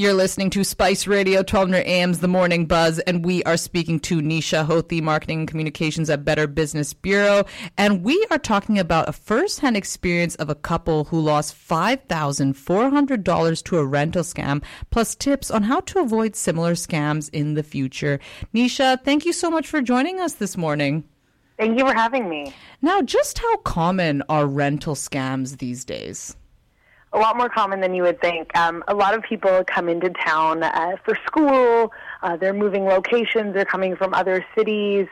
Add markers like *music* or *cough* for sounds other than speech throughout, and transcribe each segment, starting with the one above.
You're listening to Spice Radio, 1200 AM's The Morning Buzz, and we are speaking to Neesha Hothi, Marketing and Communications at Better Business Bureau. And we are talking about a first hand experience of a couple who lost $5,400 to a rental scam, plus tips on how to avoid similar scams in the future. Neesha, thank you so much for joining us this morning. Thank you for having me. Now, just how common are rental scams these days? A lot more common than you would think. Um, a lot of people come into town uh, for school, uh, they're moving locations, they're coming from other cities,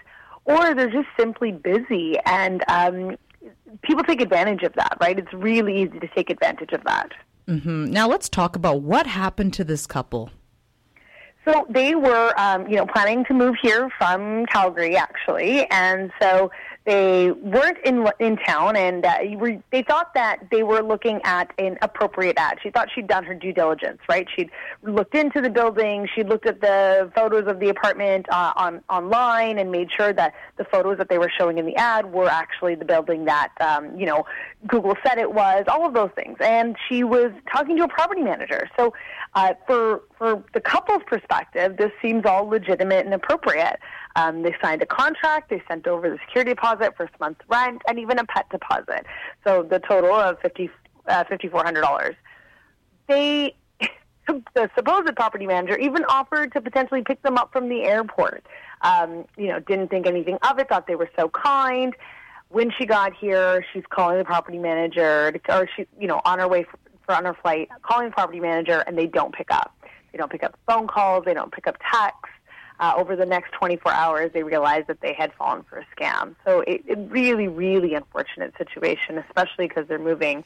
or they're just simply busy. And um, people take advantage of that, right? It's really easy to take advantage of that. Mm-hmm. Now, let's talk about what happened to this couple. So they were, um, you know, planning to move here from Calgary, actually, and so they weren't in in town, and uh, were, they thought that they were looking at an appropriate ad. She thought she'd done her due diligence, right? She'd looked into the building, she'd looked at the photos of the apartment uh, on online, and made sure that the photos that they were showing in the ad were actually the building that um, you know Google said it was. All of those things, and she was talking to a property manager. So, uh, for for the couple's perspective, this seems all legitimate and appropriate. Um, they signed a contract. They sent over the security deposit, first month's rent, and even a pet deposit. So the total of fifty uh, fifty four hundred dollars. They *laughs* the supposed property manager even offered to potentially pick them up from the airport. Um, you know, didn't think anything of it. Thought they were so kind. When she got here, she's calling the property manager, to, or she, you know, on her way for, for on her flight, calling the property manager, and they don't pick up. They don't pick up phone calls. They don't pick up texts uh, over the next 24 hours, they realized that they had fallen for a scam. So it, it really, really unfortunate situation, especially because they're moving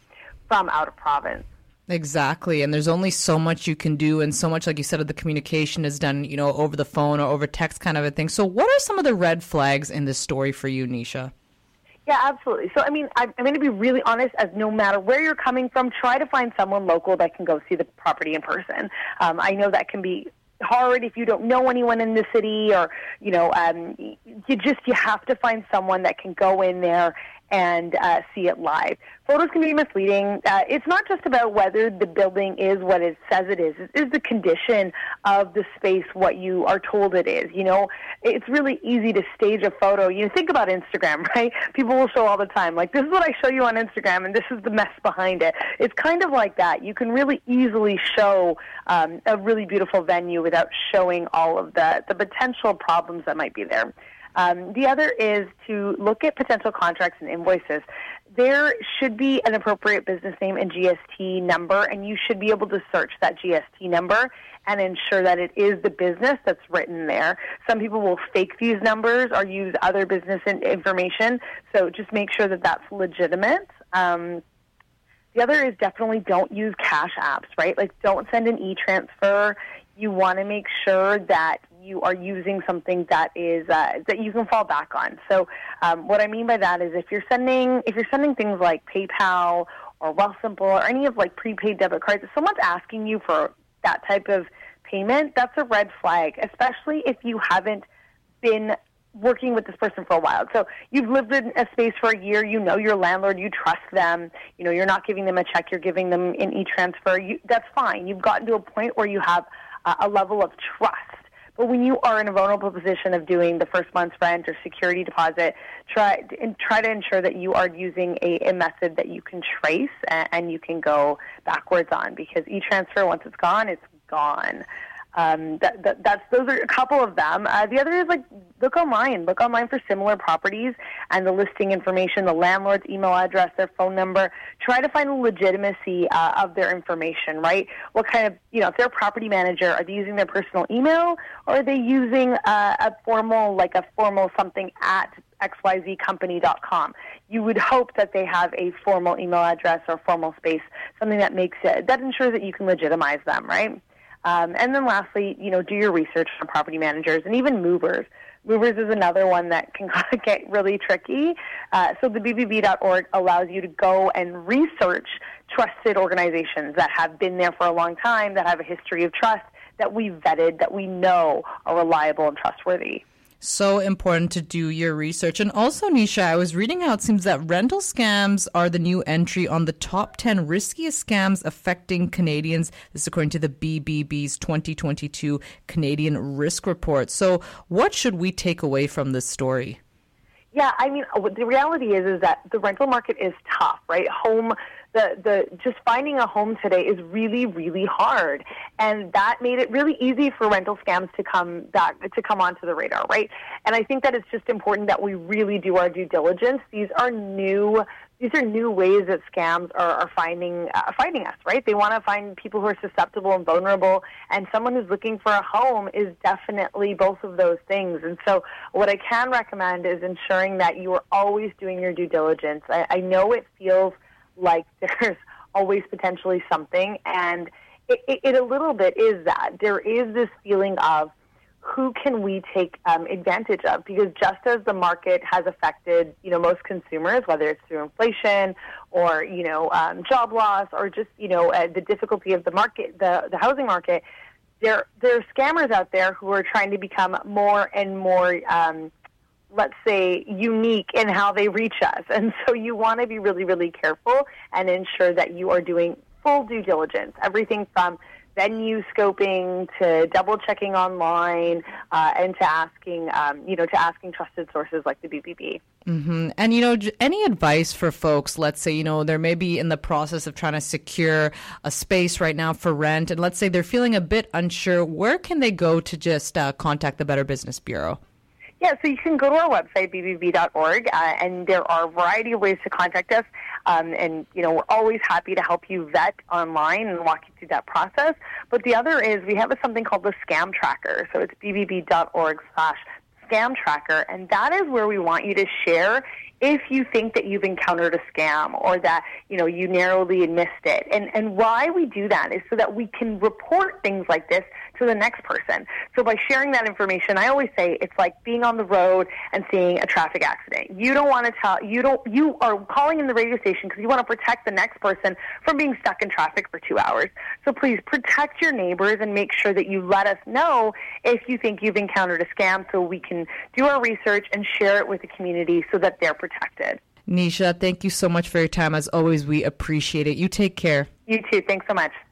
from out of province. Exactly. And there's only so much you can do and so much like you said of the communication is done, you know, over the phone or over text kind of a thing. So what are some of the red flags in this story for you, Neesha? Yeah, absolutely. So, I mean, I'm, I'm going to be really honest. As no matter where you're coming from, try to find someone local that can go see the property in person. Um, I know that can be hard if you don't know anyone in the city or you know um, you just you have to find someone that can go in there and uh, see it live. Photos can be misleading. Uh, it's not just about whether the building is what it says it is. It is the condition of the space what you are told it is. You know, it's really easy to stage a photo. You think about Instagram, *laughs* right? People will show all the time, like, this is what I show you on Instagram, and this is the mess behind it. It's kind of like that. You can really easily show um, a really beautiful venue without showing all of the, the potential problems that might be there. Um, the other is to look at potential contracts and invoices. There should be an appropriate business name and GST number, and you should be able to search that GST number and ensure that it is the business that's written there. Some people will fake these numbers or use other business information, so just make sure that that's legitimate. Um, the other is definitely don't use cash apps, right? Like don't send an e-transfer. You want to make sure that you are using something that is uh, that you can fall back on. So, um, what I mean by that is if you're sending if you're sending things like PayPal or Wealthsimple or any of like prepaid debit cards, if someone's asking you for that type of payment, that's a red flag, especially if you haven't been working with this person for a while. So you've lived in a space for a year, you know your landlord, you trust them, you know, you're not giving them a check, you're giving them an e-transfer. You, that's fine. You've gotten to a point where you have a level of trust but when you are in a vulnerable position of doing the first month's rent or security deposit, try and try to ensure that you are using a, a method that you can trace and, and you can go backwards on because e-transfer once it's gone, it's gone um, that, that, that's those are a couple of them. Uh, the other is like look online, look online for similar properties and the listing information, the landlord's email address, their phone number. Try to find the legitimacy uh, of their information. Right? What kind of you know if they're a property manager, are they using their personal email or are they using uh, a formal like a formal something at xyzcompany.com. You would hope that they have a formal email address or formal space, something that makes it that ensures that you can legitimize them, right? Um, and then lastly, you know, do your research on property managers and even movers. Movers is another one that can *laughs* get really tricky. Uh, so the BBB.org allows you to go and research trusted organizations that have been there for a long time, that have a history of trust, that we vetted, that we know are reliable and trustworthy. So important to do your research. And also, Neesha, I was reading out, it seems that rental scams are the new entry on the top 10 riskiest scams affecting Canadians. This is according to the BBB's 2022 Canadian Risk Report. So, what should we take away from this story? Yeah, I mean, uh, the reality is is that the rental market is tough, right? Home the the just finding a home today is really really hard. And that made it really easy for rental scams to come back to come onto the radar right? And i think that it's just important that we really do our due diligence. These are new these are new ways that scams are, are finding uh, finding us right they want to find people who are susceptible and vulnerable and someone who's looking for a home is definitely both of those things and so what i can recommend is ensuring that you are always doing your due diligence i, I know it feels like *laughs* there's always potentially something. And it, it, it, a little bit is that. There is this feeling of who can we take um, advantage of? Because just as the market has affected, you know, most consumers, whether it's through inflation or, you know, um, job loss or just, you know, uh, the difficulty of the market, the, the housing market, there, there are scammers out there who are trying to become more and more um, let's say, unique in how they reach us. And so you want to be really, really careful and ensure that you are doing full due diligence. Everything from venue scoping to double checking online uh, and to asking, um, you know, to asking trusted sources like the BBB. Mm-hmm. And, you know, any advice for folks, let's say, you know, they're maybe in the process of trying to secure a space right now for rent, and let's say they're feeling a bit unsure, where can they go to just uh, contact the Better Business Bureau? Yeah, so you can go to our website, bbb.org, uh, and there are a variety of ways to contact us. Um, and, you know, we're always happy to help you vet online and walk you through that process. But the other is we have a, something called the Scam Tracker. So it's bbb.org slash scam tracker, and that is where we want you to share if you think that you've encountered a scam or that you know you narrowly missed it and and why we do that is so that we can report things like this to the next person so by sharing that information i always say it's like being on the road and seeing a traffic accident you don't want to tell you don't you are calling in the radio station because you want to protect the next person from being stuck in traffic for two hours so please protect your neighbors and make sure that you let us know if you think you've encountered a scam so we can do our research and share it with the community so that they're protected. Neesha, thank you so much for your time. As always, we appreciate it. You take care. You too. Thanks so much.